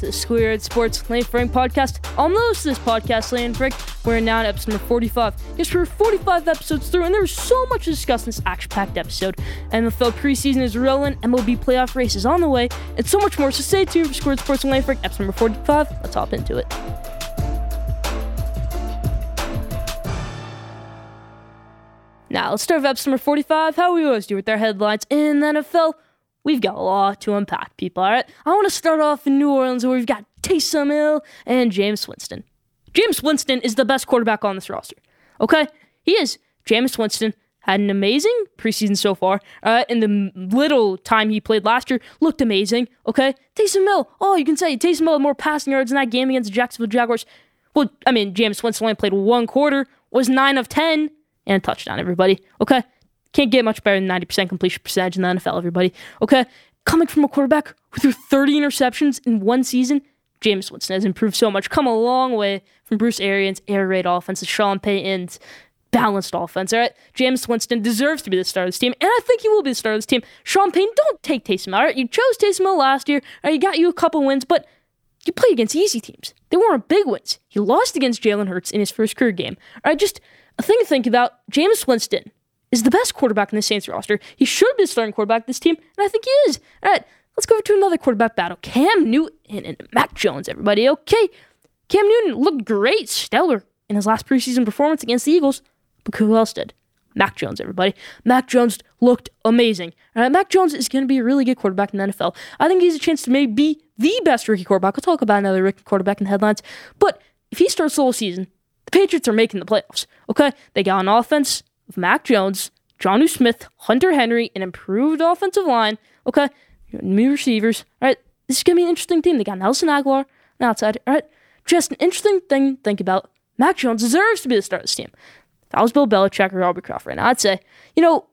the Squared Sports Lane podcast. I'm the host of this podcast, Lane Frank. We're now at episode number 45. Yes, we're 45 episodes through, and there's so much to discuss in this action-packed episode. NFL preseason is rolling, MLB playoff race is on the way, and so much more. So stay tuned for Squared Sports Lane Frank, episode number 45. Let's hop into it. Now, let's start with episode number 45. How we always do with our headlines in the NFL. We've got a lot to unpack, people. All right, I want to start off in New Orleans where we've got Taysom Hill and Jameis Winston. Jameis Winston is the best quarterback on this roster. Okay, he is. Jameis Winston had an amazing preseason so far. Uh, in the little time he played last year, looked amazing. Okay, Taysom Hill. Oh, you can say Taysom Hill had more passing yards in that game against the Jacksonville Jaguars. Well, I mean, Jameis Winston only played one quarter, was nine of ten and a touchdown, everybody. Okay? Can't get much better than 90% completion percentage in the NFL, everybody. Okay? Coming from a quarterback who threw 30 interceptions in one season, Jameis Winston has improved so much. Come a long way from Bruce Arians' air raid offense to Sean Payton's balanced offense. All right, Jameis Winston deserves to be the star of this team, and I think he will be the star of this team. Sean Payton, don't take Taysom. All right, you chose Taysom last year. All right, you got you a couple wins, but you played against easy teams. They weren't big wins. He lost against Jalen Hurts in his first career game. All right, just a thing to think about Jameis Winston is the best quarterback in the Saints roster. He should be the starting quarterback this team, and I think he is. All right, let's go to another quarterback battle. Cam Newton and Mac Jones, everybody. Okay, Cam Newton looked great, stellar in his last preseason performance against the Eagles, but who else did? Mac Jones, everybody. Mac Jones looked amazing. All right, Mac Jones is going to be a really good quarterback in the NFL. I think he has a chance to maybe be the best rookie quarterback. I'll talk about another rookie quarterback in the headlines. But if he starts the whole season, the Patriots are making the playoffs. Okay, they got an offense of Mac Jones, Jonnu Smith, Hunter Henry, an improved offensive line. Okay, new receivers. All right, this is gonna be an interesting team. They got Nelson Agholor on outside. All right, just an interesting thing to think about. Mac Jones deserves to be the star of this team. If I was Bill Belichick or Robert Kraft right I'd say, you know,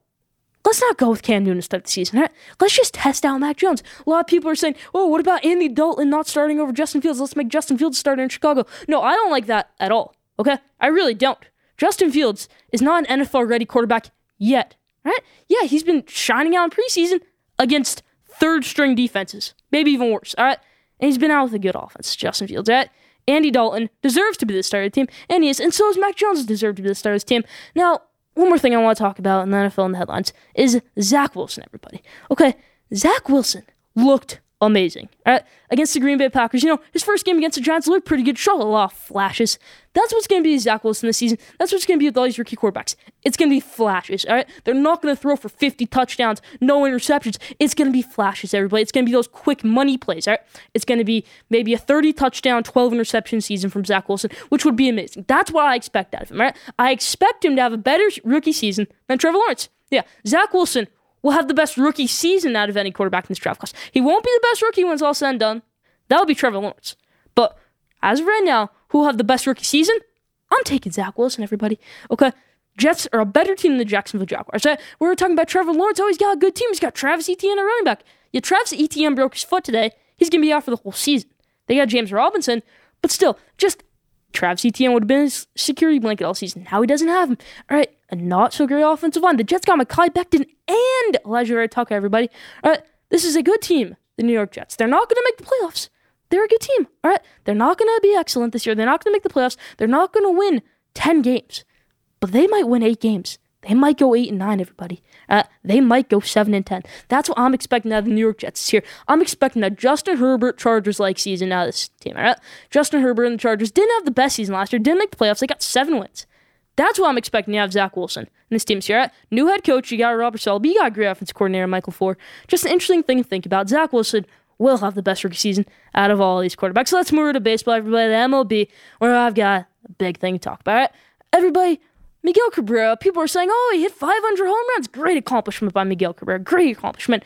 let's not go with Cam Newton to start the season. Right? Let's just test out Mac Jones. A lot of people are saying, oh, what about Andy Dalton not starting over Justin Fields? Let's make Justin Fields starter in Chicago. No, I don't like that at all. Okay? I really don't. Justin Fields is not an NFL ready quarterback yet. Right? Yeah, he's been shining out in preseason against third string defenses, maybe even worse. All right? And he's been out with a good offense, Justin Fields. All right? Andy Dalton deserves to be the starter of the team, and he is, and so does Mac Jones deserve to be the starter of the team. Now, one more thing I want to talk about in the NFL in the headlines is Zach Wilson, everybody. Okay, Zach Wilson looked amazing. All right, against the Green Bay Packers, you know, his first game against the Giants looked pretty good, showed a lot of flashes. That's what's going to be Zach Wilson this season. That's what's going to be with all these rookie quarterbacks. It's going to be flashes, all right? They're not going to throw for 50 touchdowns, no interceptions. It's going to be flashes, everybody. It's going to be those quick money plays, all right? It's going to be maybe a 30 touchdown, 12 interception season from Zach Wilson, which would be amazing. That's what I expect out of him, all right? I expect him to have a better rookie season than Trevor Lawrence. Yeah, Zach Wilson will have the best rookie season out of any quarterback in this draft class. He won't be the best rookie when it's all said and done. That'll be Trevor Lawrence. But as of right now, who will have the best rookie season? I'm taking Zach Wilson, everybody. Okay. Jets are a better team than the Jacksonville Jaguars. We were talking about Trevor Lawrence. Oh, he's got a good team. He's got Travis Etienne, a running back. Yeah, Travis Etienne broke his foot today. He's going to be out for the whole season. They got James Robinson, but still, just Travis Etienne would have been his security blanket all season. Now he doesn't have him. All right, a not so great offensive line. The Jets got Mekhi Becton and Alijah Vera-Tucker, everybody. All right, this is a good team, the New York Jets. They're not going to make the playoffs. They're a good team. All right, they're not going to be excellent this year. They're not going to make the playoffs. They're not going to win 10 games, but they might win eight games. They might go eight and nine, everybody. Uh, they might go seven and ten. That's what I'm expecting out of the New York Jets year. I'm expecting a Justin Herbert Chargers like season out of this team. All right, Justin Herbert and the Chargers didn't have the best season last year. Didn't make the playoffs. They got seven wins. That's what I'm expecting to have Zach Wilson in this team year. Right? New head coach, you got Robert Saleh, you got great offensive coordinator Mike LaFleur. Just an interesting thing to think about. Zach Wilson will have the best rookie season out of all these quarterbacks. So let's move to baseball, everybody. The MLB, where I've got a big thing to talk about. Everybody Miguel Cabrera, people are saying, oh, he hit 500 home runs. Great accomplishment by Miguel Cabrera. Great accomplishment.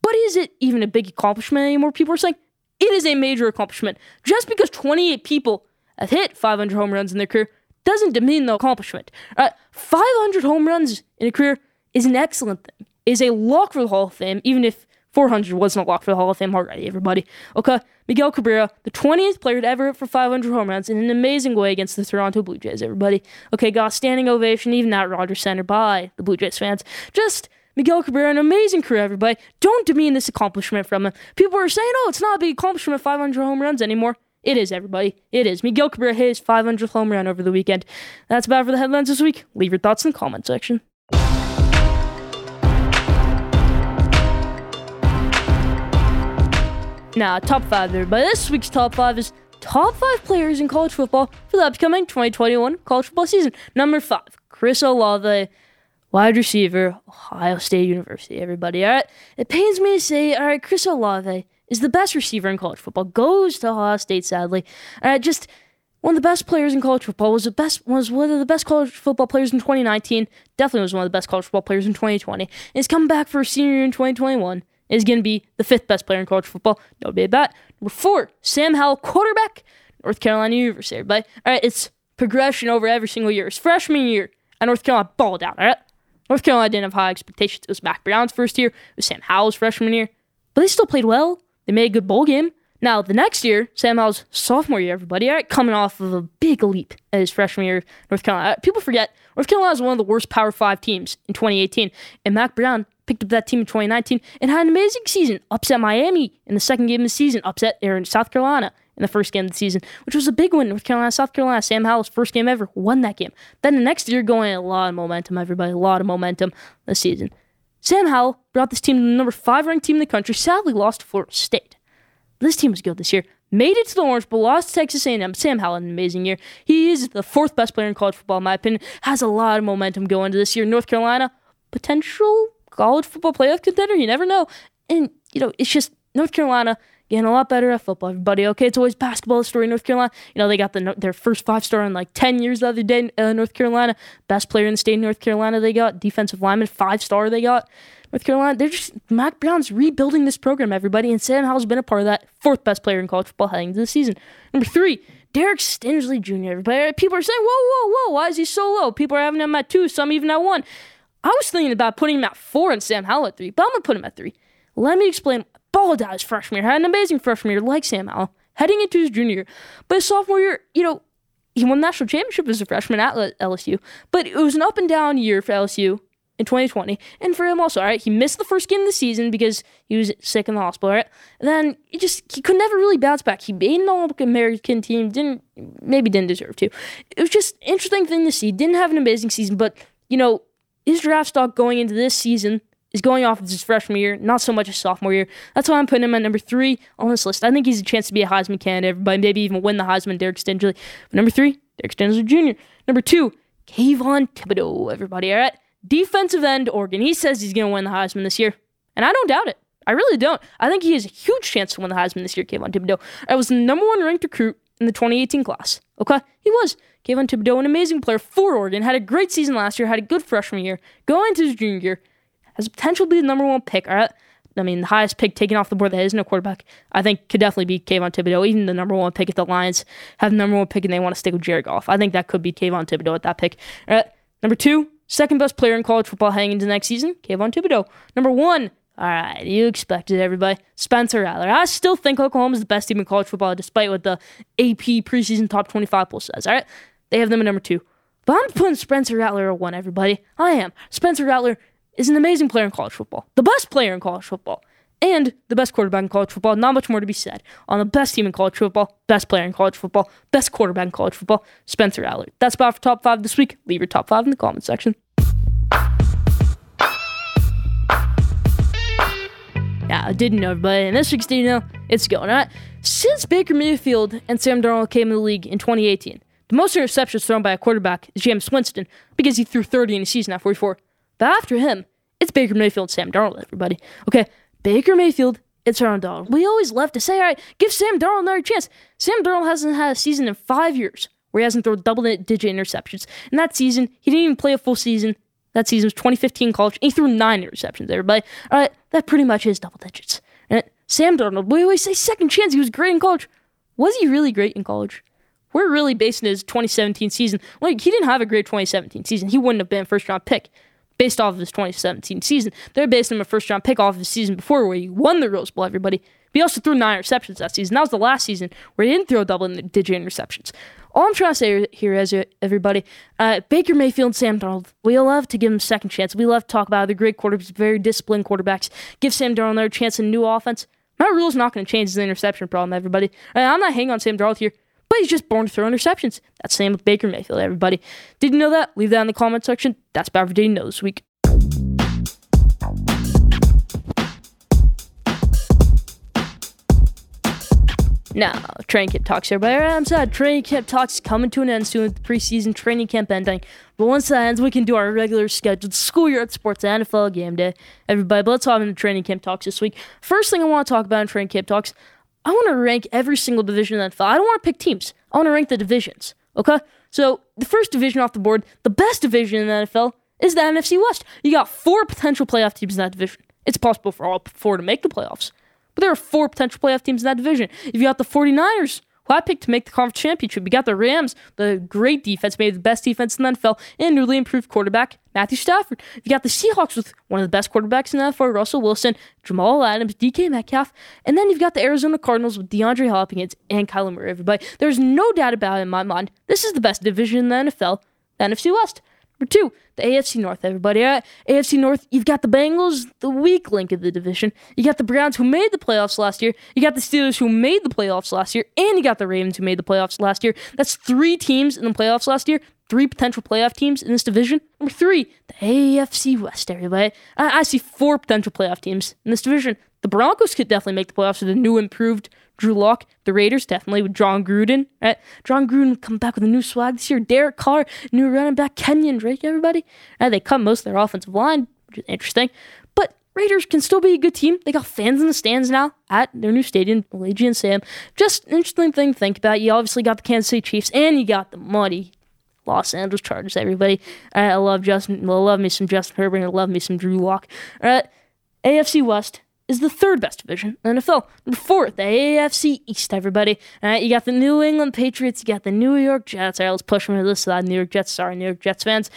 But is it even a big accomplishment anymore? People are saying it is a major accomplishment. Just because 28 people have hit 500 home runs in their career doesn't demean the accomplishment. Uh, 500 home runs in a career is an excellent thing. Is a lock for the Hall of Fame, even if 400 wasn't a lock for the Hall of Fame already, everybody. Okay, Miguel Cabrera, the 20th player to ever hit for 500 home runs in an amazing way against the Toronto Blue Jays, everybody. Okay, got standing ovation, even at Rogers Center by the Blue Jays fans. Just Miguel Cabrera, an amazing career, everybody. Don't demean this accomplishment from him. People are saying, oh, it's not a big accomplishment, 500 home runs anymore. It is, everybody. It is. Miguel Cabrera hit his 500th home run over the weekend. That's about for the headlines this week. Leave your thoughts in the comment section. Now, top five, everybody. This week's top five is top five players in college football for the upcoming 2021 college football season. Number five, Chris Olave, wide receiver, Ohio State University. Everybody, all right? It pains me to say, all right, Chris Olave is the best receiver in college football. Goes to Ohio State, sadly. Just one of the best players in college football. Was the best was one of the best college football players in 2019. Definitely was one of the best college football players in 2020. And he's coming back for a senior year in 2021 is going to be the fifth best player in college football. No debate about. Number four, Sam Howell, quarterback, North Carolina University. Everybody, all right, it's progression over every single year. His freshman year at North Carolina balled out. All right, North Carolina didn't have high expectations. It was Mack Brown's first year. It was Sam Howell's freshman year, but they still played well. They made a good bowl game. Now, the next year, Sam Howell's sophomore year, everybody, all right, coming off of a big leap at his freshman year, North Carolina. Uh, people forget, North Carolina was one of the worst Power 5 teams in 2018, and Mack Brown picked up that team in 2019 and had an amazing season. Upset Miami in the second game of the season, upset Aaron South Carolina in the first game of the season, which was a big win. North Carolina, South Carolina, Sam Howell's first game ever, won that game. Then the next year, going a lot of momentum, everybody, a lot of momentum this season. Sam Howell brought this team to the number five ranked team in the country, sadly lost to Florida State. This team was good this year. Made it to the Orange Bowl, lost to Texas A&M. Sam Howell, an amazing year. He is the fourth best player in college football, in my opinion. Has a lot of momentum going into this year. North Carolina, potential college football playoff contender. You never know. And, you know, it's just North Carolina getting a lot better at football, everybody. Okay, it's always basketball story North Carolina. You know, they got the, their first five star in like 10 years the other day, uh, North Carolina. Best player in the state of North Carolina they got. Defensive lineman, five star they got. North Carolina, they're just, Mack Brown's rebuilding this program, everybody. And Sam Howell's been a part of that. Fourth best player in college football heading into the season. Number three, Derek Stingley Jr., everybody. People are saying, whoa, whoa, whoa, why is he so low? People are having him at two, some even at one. I was thinking about putting him at four and Sam Howell at three, but I'm gonna put him at three. Let me explain. His freshman year, had an amazing freshman year, like Sam Howell, heading into his junior year. But his sophomore year, you know, he won the national championship as a freshman at LSU. But it was an up and down year for LSU in 2020, and for him also. All right, he missed the first game of the season because he was sick in the hospital. Right, and then he just he could never really bounce back. He made an All American team, didn't maybe didn't deserve to. It was just interesting thing to see. Didn't have an amazing season, but you know his draft stock going into this season is going off of his freshman year, not so much his sophomore year. That's why I'm putting him at number three on this list. I think he's a chance to be a Heisman candidate, but maybe even win the Heisman, Derek Stingley. But number three, Derek Stingley Jr. Number two, Kayvon Thibodeaux, everybody, all right? Defensive end, Oregon. He says he's going to win the Heisman this year, and I don't doubt it. I really don't. I think he has a huge chance to win the Heisman this year, Kayvon Thibodeaux. I was the number one ranked recruit in the 2018 class. Okay? He was. Kayvon Thibodeaux, an amazing player for Oregon, had a great season last year, had a good freshman year, going into his junior year, has potential to be the number one pick. All right. I mean, the highest pick taken off the board that isn't a quarterback, I think could definitely be Kayvon Thibodeaux. Even the number one pick at the Lions have the number one pick and they want to stick with Jared Goff. I think that could be Kayvon Thibodeaux at that pick. All right. Number two, second best player in college football heading into next season, Kayvon Thibodeaux. Number one, all right, you expected everybody. Spencer Rattler. I still think Oklahoma is the best team in college football, despite what the AP preseason top 25 poll says. All right, they have them at number two. But I'm putting Spencer Rattler at one, everybody. I am. Spencer Rattler is an amazing player in college football, the best player in college football, and the best quarterback in college football. Not much more to be said. On the best team in college football, best player in college football, best quarterback in college football, Spencer Rattler. That's about for top five this week. Leave your top five in the comment section. Yeah, I didn't know, but in this week's Did You Know, it's going. on. Since Baker Mayfield and Sam Darnold came in the league in 2018, the most interceptions thrown by a quarterback is Jameis Winston because he threw 30 in a season at 44. But after him, it's Baker Mayfield, Sam Darnold, everybody. Okay, Baker Mayfield, it's Sam Darnold. We always love to say, all right, give Sam Darnold another chance. Sam Darnold hasn't had a season in five years where he hasn't thrown double digit interceptions. In that season, he didn't even play a full season. That season was 2015 college, and he threw nine interceptions, everybody. All right, that pretty much is double digits. And Sam Darnold, we always say second chance. He was great in college. Was he really great in college? we're really basing his 2017 season. Like, he didn't have a great 2017 season. He wouldn't have been a first round pick based off of his 2017 season. They're based on a first round pick off of the season before where he won the Rose Bowl, everybody. But he also threw nine interceptions that season. That was the last season where he didn't throw double digit interceptions. All I'm trying to say here is, everybody, uh, Baker Mayfield and Sam Darnold, we love to give them second chance. We love to talk about the great quarterbacks, very disciplined quarterbacks. Give Sam Darnold another chance in new offense. Matt Rhule's not going to change his interception problem, everybody. I'm not hanging on Sam Darnold here, but he's just born to throw interceptions. That's same with Baker Mayfield, everybody. Did you know that? Leave that in the comment section. That's about everything you know this week. Now, training camp talks, everybody. I'm sad. Training camp talks coming to an end soon with the preseason training camp ending. But once that ends, we can do our regular scheduled school year at sports and NFL game day. Everybody, but let's hop into training camp talks this week. First thing I want to talk about in training camp talks, I want to rank every single division in the NFL. I don't want to pick teams. I want to rank the divisions. Okay? So the first division off the board, the best division in the NFL is the NFC West. You got four potential playoff teams in that division. It's possible for all four to make the playoffs. But there are four potential playoff teams in that division. If you got the 49ers, I picked to make the conference championship, you got the Rams, the great defense, maybe the best defense in the NFL, and newly improved quarterback, Matthew Stafford. You got the Seahawks with one of the best quarterbacks in the NFL, Russell Wilson, Jamal Adams, DK Metcalf, and then you've got the Arizona Cardinals with DeAndre Hopkins and Kyler Murray, everybody. There's no doubt about it in my mind. This is the best division in the NFL, the NFC West. Number two, the AFC North, everybody. AFC North, you've got the Bengals, the weak link of the division. You got the Browns, who made the playoffs last year. You got the Steelers, who made the playoffs last year. And you got the Ravens, who made the playoffs last year. That's three teams in the playoffs last year. Three potential playoff teams in this division. Number three, the AFC West, everybody. I, I see four potential playoff teams in this division. The Broncos could definitely make the playoffs with a new, improved Drew Lock, the Raiders definitely with Jon Gruden. Eh, right? Jon Gruden come back with a new swag this year. Derek Carr, new running back, Kenyan Drake, everybody. Right? They cut most of their offensive line, which is interesting. But Raiders can still be a good team. They got fans in the stands now at their new stadium, Allegiant Sam. Just an interesting thing to think about. You obviously got the Kansas City Chiefs and you got the muddy Los Angeles Chargers, everybody. Right, I love Justin. I love me some Justin Herbert. I love me some Drew Lock. All right. AFC West is the third best division in the NFL. Number four, the AFC East, everybody. All right, you got the New England Patriots, you got the New York Jets. Right, let's push them to this side. New York Jets, sorry, New York Jets fans.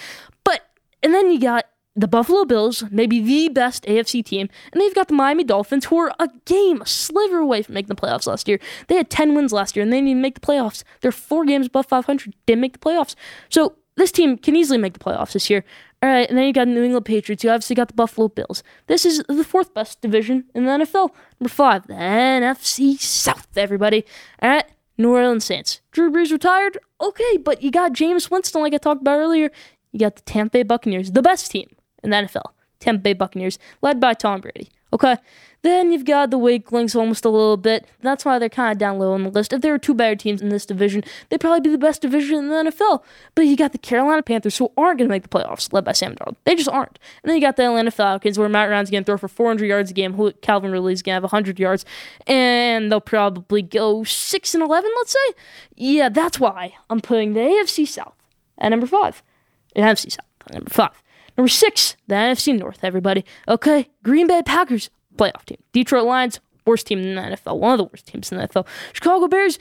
But, and then you got the Buffalo Bills, maybe the best AFC team, and they've got the Miami Dolphins, who are a game, a sliver away from making the playoffs last year. They had 10 wins last year, and they didn't even make the playoffs. They're four games above 500, didn't make the playoffs. So this team can easily make the playoffs this year. All right, and then you got the New England Patriots. You obviously got the Buffalo Bills. This is the fourth best division in the NFL. Number five, the NFC South, everybody. All right, New Orleans Saints. Drew Brees retired? Okay, but you got Jameis Winston, like I talked about earlier. You got the Tampa Bay Buccaneers, the best team in the NFL. Tampa Bay Buccaneers, led by Tom Brady. Okay, then you've got the weak links almost a little bit. That's why they're kind of down low on the list. If there were two better teams in this division, they'd probably be the best division in the NFL. But you got the Carolina Panthers, who aren't going to make the playoffs, led by Sam Darnold. They just aren't. And then you got the Atlanta Falcons, where Matt Ryan's going to throw for 400 yards a game. Calvin Ridley's going to have 100 yards. And they'll probably go 6 and 11, let's say. Yeah, that's why I'm putting the AFC South at number 5. The NFC South at number 5. Number 6, the NFC North, everybody. Okay, Green Bay Packers playoff team. Detroit Lions, worst team in the NFL, one of the worst teams in the NFL. Chicago Bears,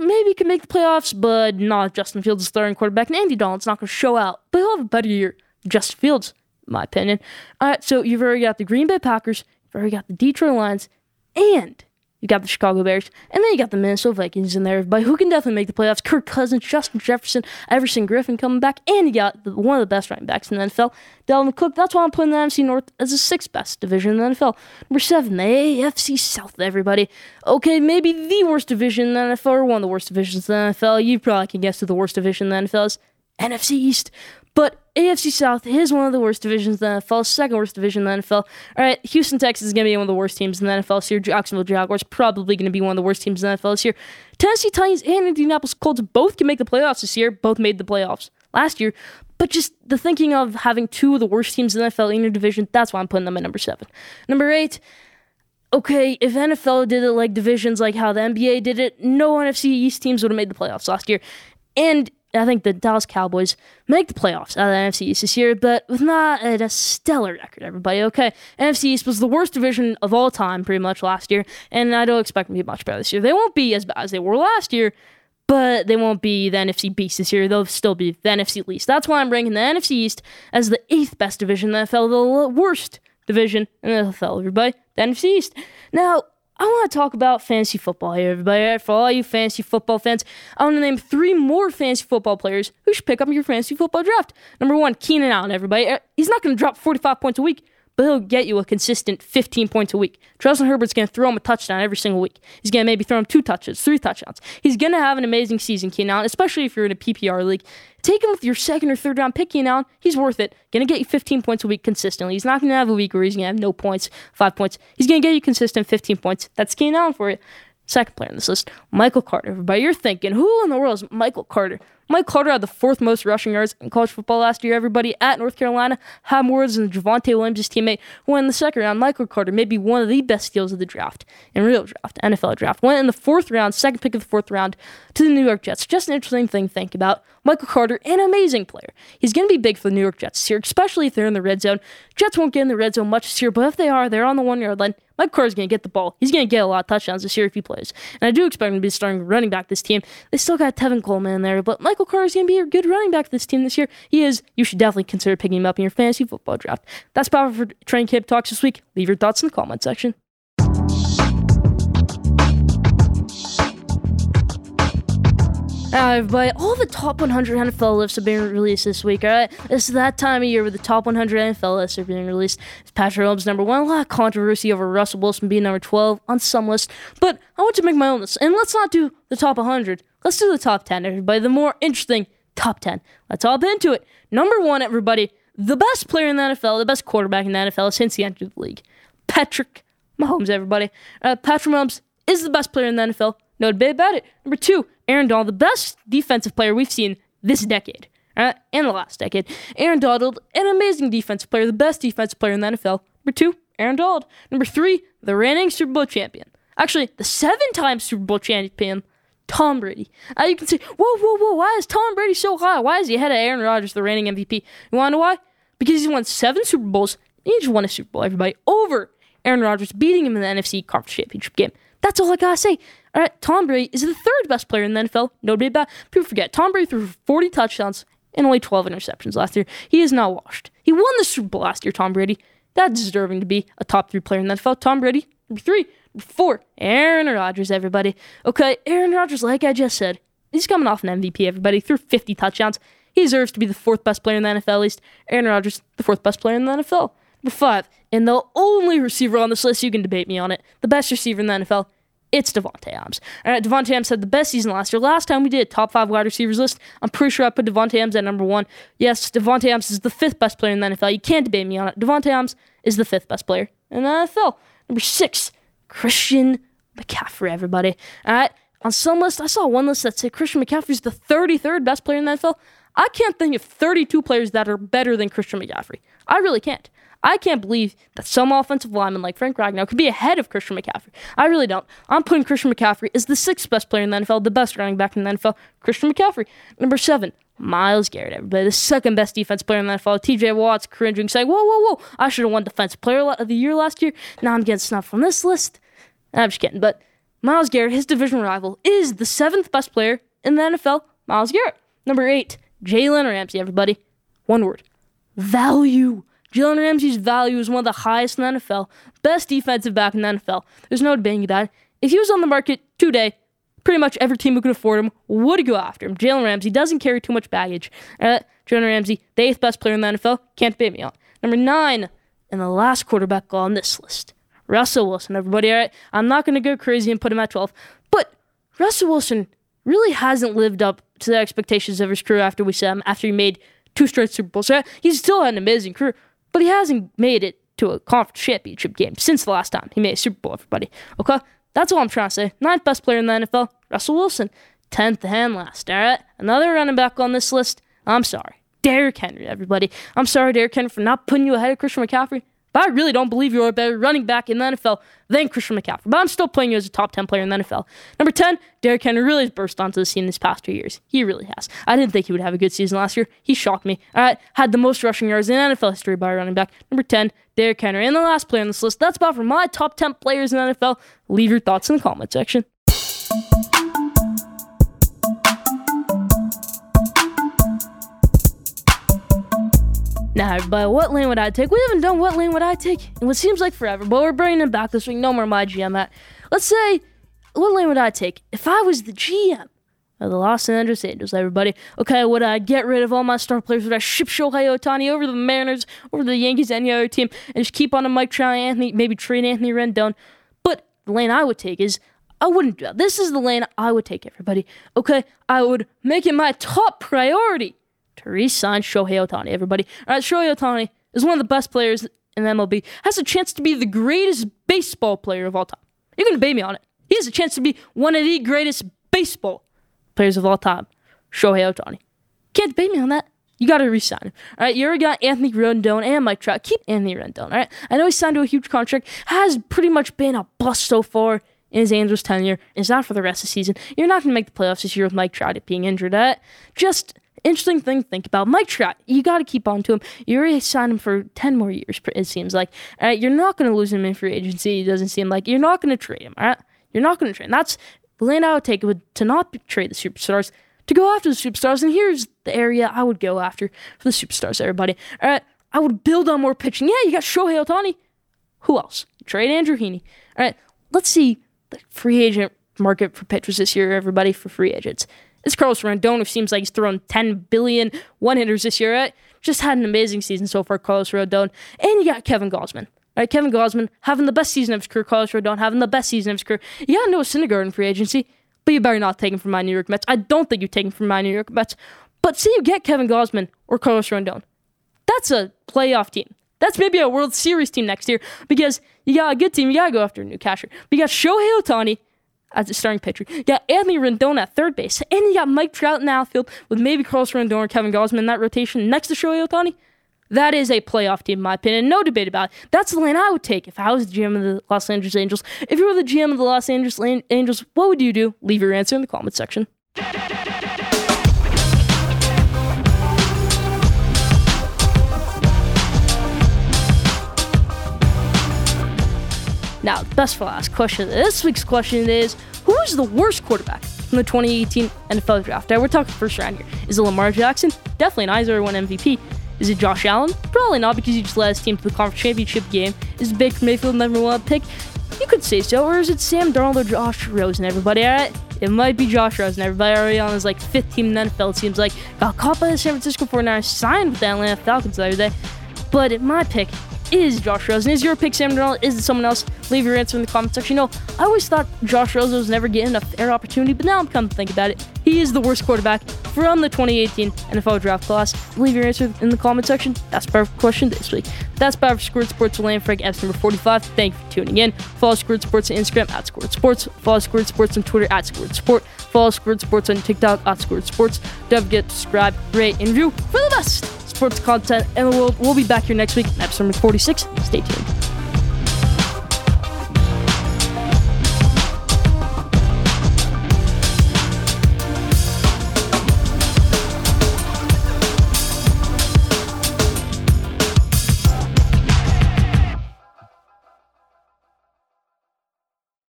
maybe can make the playoffs, but not Justin Fields' starting quarterback. And Andy Dalton's not going to show out, but he'll have a better year. Justin Fields, my opinion. All right, so you've already got the Green Bay Packers, you've already got the Detroit Lions, and you got the Chicago Bears, and then you got the Minnesota Vikings in there, but who can definitely make the playoffs? Kirk Cousins, Justin Jefferson, Everson Griffen coming back, and you got the, one of the best running backs in the NFL, Dalvin Cook. That's why I'm putting the NFC North as the sixth best division in the NFL. Number seven, the AFC South, everybody. Okay, maybe the worst division in the NFL, or one of the worst divisions in the NFL. You probably can guess who the worst division in the NFL is. NFC East. But AFC South is one of the worst divisions in the NFL, second worst division in the NFL. All right, Houston, Texas is going to be one of the worst teams in the NFL this year. Jacksonville Jaguars probably going to be one of the worst teams in the NFL this year. Tennessee Titans and Indianapolis Colts both can make the playoffs this year. Both made the playoffs last year. But just the thinking of having two of the worst teams in the NFL in your division, that's why I'm putting them at number seven. Number eight, okay, if NFL did it like divisions like how the NBA did it, no NFC East teams would have made the playoffs last year. And I think the Dallas Cowboys make the playoffs out of the NFC East this year, but with not a stellar record, everybody. Okay, NFC East was the worst division of all time pretty much last year, and I don't expect them to be much better this year. They won't be as bad as they were last year, but they won't be the NFC Beast this year. They'll still be the NFC least. That's why I'm ranking the NFC East as the eighth best division in the NFL, the worst division in the NFL, everybody. The NFC East. Now, I want to talk about fantasy football here, everybody. For all you fantasy football fans, I want to name three more fantasy football players who should pick up your fantasy football draft. Number one, Keenan Allen, everybody. Uh, he's not going to drop 45 points a week, but he'll get you a consistent 15 points a week. Justin Herbert's going to throw him a touchdown every single week. He's going to maybe throw him two touches, three touchdowns. He's going to have an amazing season, Keenan Allen, especially if you're in a PPR league. Take him with your second or third round pick, Keenan Allen. He's worth it. Going to get you 15 points a week consistently. He's not going to have a week where he's going to have no points, five points. He's going to get you consistent 15 points. That's Keenan Allen for you. Second player on this list, Michael Carter. Everybody, you're thinking, who in the world is Michael Carter? Mike Carter had the fourth most rushing yards in college football last year. Everybody at North Carolina had more than Javonte Williams' teammate. Who went in the second round. Michael Carter may be one of the best steals of the draft, in real draft, NFL draft. Went in the fourth round, second pick of the fourth round, to the New York Jets. Just an interesting thing to think about. Michael Carter, an amazing player. He's going to be big for the New York Jets this year, especially if they're in the red zone. Jets won't get in the red zone much this year, but if they are, they're on the one yard line. Mike Carter's going to get the ball. He's going to get a lot of touchdowns this year if he plays. And I do expect him to be starting running back this team. They still got Tevin Coleman in there, but Michael is going to be a good running back for this team this year. He is. You should definitely consider picking him up in your fantasy football draft. That's about for Training Camp Talks this week. Leave your thoughts in the comment section. Alright, everybody, all the top 100 NFL lists have been released this week, alright? It's that time of year where the top 100 NFL lists are being released. It's Patrick Mahomes number one. A lot of controversy over Russell Wilson being number 12 on some lists, but I want to make my own list. And let's not do the top 100. Let's do the top 10, everybody. The more interesting top 10. Let's hop into it. Number one, everybody, the best player in the NFL, the best quarterback in the NFL since he entered the league. Patrick Mahomes, everybody. Uh, Patrick Mahomes is the best player in the NFL. No debate about it. Number two, Aaron Donald, the best defensive player we've seen this decade, uh, and the last decade. Aaron Donald, an amazing defensive player, the best defensive player in the NFL. Number two, Aaron Donald. Number three, the reigning Super Bowl champion. Actually, the seven-time Super Bowl champion, Tom Brady. Uh, you can say, whoa, whoa, whoa, why is Tom Brady so high? Why is he ahead of Aaron Rodgers, the reigning MVP? You want to know why? Because he's won seven Super Bowls. He just won a Super Bowl, everybody, over Aaron Rodgers, beating him in the NFC Conference Championship game. That's all I gotta say. All right, Tom Brady is the third best player in the NFL. Nobody about people forget. Tom Brady threw 40 touchdowns and only 12 interceptions last year. He is not washed. He won the Super Bowl last year. Tom Brady, that's deserving to be a top three player in the NFL. Tom Brady, number three, four, Aaron Rodgers. Everybody, okay, Aaron Rodgers. Like I just said, he's coming off an MVP. Everybody threw 50 touchdowns. He deserves to be the fourth best player in the NFL. At least Aaron Rodgers, the fourth best player in the NFL. Number five, and the only receiver on this list, you can debate me on it, the best receiver in the NFL, it's Davante Adams. All right, Davante Adams had the best season last year. Last time we did a top five wide receivers list, I'm pretty sure I put Davante Adams at number one. Yes, Davante Adams is the fifth best player in the NFL. You can't debate me on it. Davante Adams is the fifth best player in the NFL. Number six, Christian McCaffrey. Everybody. All right. On some list, I saw one list that said Christian McCaffrey is the 33rd best player in the NFL. I can't think of 32 players that are better than Christian McCaffrey. I really can't. I can't believe that some offensive lineman like Frank Ragnow could be ahead of Christian McCaffrey. I really don't. I'm putting Christian McCaffrey as the sixth best player in the NFL, the best running back in the NFL. Christian McCaffrey. Number seven, Myles Garrett, everybody. The second best defense player in the NFL. TJ Watt's cringing, saying, Whoa, whoa, whoa. I should have won Defense Player of the Year last year. Now I'm getting snubbed from this list. I'm just kidding. But Myles Garrett, his division rival, is the seventh best player in the NFL. Myles Garrett. Number eight, Jalen Ramsey, everybody. One word value. Jalen Ramsey's value is one of the highest in the NFL. Best defensive back in the NFL. There's no debating that. If he was on the market today, pretty much every team who could afford him would go after him. Jalen Ramsey doesn't carry too much baggage. Uh, Jalen Ramsey, the eighth best player in the NFL, can't beat me on. Number nine, and the last quarterback on this list, Russell Wilson. Everybody, all right? I'm not going to go crazy and put him at 12, but Russell Wilson really hasn't lived up to the expectations of his career after we saw him, after he made two straight Super Bowls. He's still had an amazing career, but he hasn't made it to a conference championship game since the last time he made a Super Bowl, everybody. Okay? That's all I'm trying to say. Ninth best player in the NFL, Russell Wilson. Tenth and last. All right? Another running back on this list. I'm sorry. Derrick Henry, everybody. I'm sorry, Derrick Henry, for not putting you ahead of Christian McCaffrey. But I really don't believe you're a better running back in the NFL than Christian McCaffrey. But I'm still putting you as a top 10 player in the NFL. Number 10, Derrick Henry really has burst onto the scene these past two years. He really has. I didn't think he would have a good season last year. He shocked me. All right, had the most rushing yards in NFL history by a running back. Number 10, Derrick Henry. And the last player on this list, that's about for my top 10 players in the NFL. Leave your thoughts in the comment section. Now, everybody, what lane would I take? We haven't done what lane would I take in what seems like forever, but we're bringing it back this week. No more my GM at. Let's say, what lane would I take if I was the GM the Los Angeles Angels? Everybody, okay, would I get rid of all my star players? Would I ship Shohei Ohtani over to the Mariners, over the Yankees, any other team, and just keep on a Mike Trout, Anthony, maybe trade Anthony Rendon? But the lane I would take is I wouldn't do that. This is the lane I would take, everybody. Okay, I would make it my top priority to re-sign Shohei Ohtani. Everybody, all right, Shohei Ohtani is one of the best players in MLB. Has a chance to be the greatest baseball player of all time. You're gonna debate me on it. He has a chance to be one of the greatest baseball players of all time. Shohei Ohtani. Can't debate me on that. You got to resign him. All right, you already got Anthony Rendon and Mike Trout. Keep Anthony Rendon. All right, I know he signed to a huge contract. Has pretty much been a bust so far in his Angels tenure. It's not for the rest of the season. You're not going to make the playoffs this year with Mike Trout being injured. That just interesting thing to think about. Mike Trout, you got to keep on to him. You already signed him for 10 more years, it seems like. All right, you're not going to lose him in free agency. It doesn't seem like. You're not going to trade him, all right? You're not going to trade him. That's the land I would take would to not trade the superstars, to go after the superstars. And here's the area I would go after for the superstars, everybody. All right, I would build on more pitching. Yeah, you got Shohei Ohtani. Who else? Trade Andrew Heaney. All right, let's see the free agent market for pitchers this year, everybody, for free agents. It's Carlos Rendon, who seems like he's thrown 10 billion one hitters this year. Right? Just had an amazing season so far, Carlos Rodon. And you got Kevin Gausman. Right, Kevin Gausman having the best season of his career, Carlos Rodon having the best season of his career. You got Noah Syndergaard in free agency, but you better not take him from my New York Mets. I don't think you take him from my New York Mets. But see you get Kevin Gausman or Carlos Rodon. That's a playoff team. That's maybe a World Series team next year because you got a good team. You got to go after a new catcher. But you got Shohei Ohtani as a starting pitcher. You got Anthony Rendon at third base. And you got Mike Trout in the outfield with maybe Carlos Rendon or Kevin Gausman in that rotation next to Shohei Ohtani. That is a playoff team, in my opinion. No debate about it. That's the lane I would take if I was the GM of the Los Angeles Angels. If you were the GM of the Los Angeles Angels, what would you do? Leave your answer in the comment section. Now, best for last question. This week's question is Who is the worst quarterback from the 2018 NFL draft? Now, we're talking first round here. Is it Lamar Jackson? Definitely an Eisner one MVP. Is it Josh Allen? Probably not because he just led his team to the conference championship game. Is Baker Mayfield number one pick? You could say so. Or is it Sam Darnold or Josh Rosen, everybody? All right? It might be Josh Rosen. Everybody already on his like fifth team in the NFL. It seems like got caught by the San Francisco 49ers, signed with the Atlanta Falcons the other day. But my pick is Josh Rosen. Is your pick Sam Darnold? Is it someone else? Leave your answer in the comment section. You know, I always thought Josh Rosen was never getting a fair opportunity, but now I'm coming to think about it. He is the worst quarterback from the 2018 NFL draft class. Leave your answer in the comment section. That's our question this week. That's Bad for Squirt Sports Lane Frank Epps number 45. Thank you for tuning in. Follow Squirt Sports on Instagram at Squirt Sports. Follow Squirt Sports on Twitter at Squirt Sport. Follow Squirt Sports on TikTok at Squirt Sports. Don't forget to subscribe, rate, and review for the best sports content and the world. We'll be back here next week, episode 46. Stay tuned.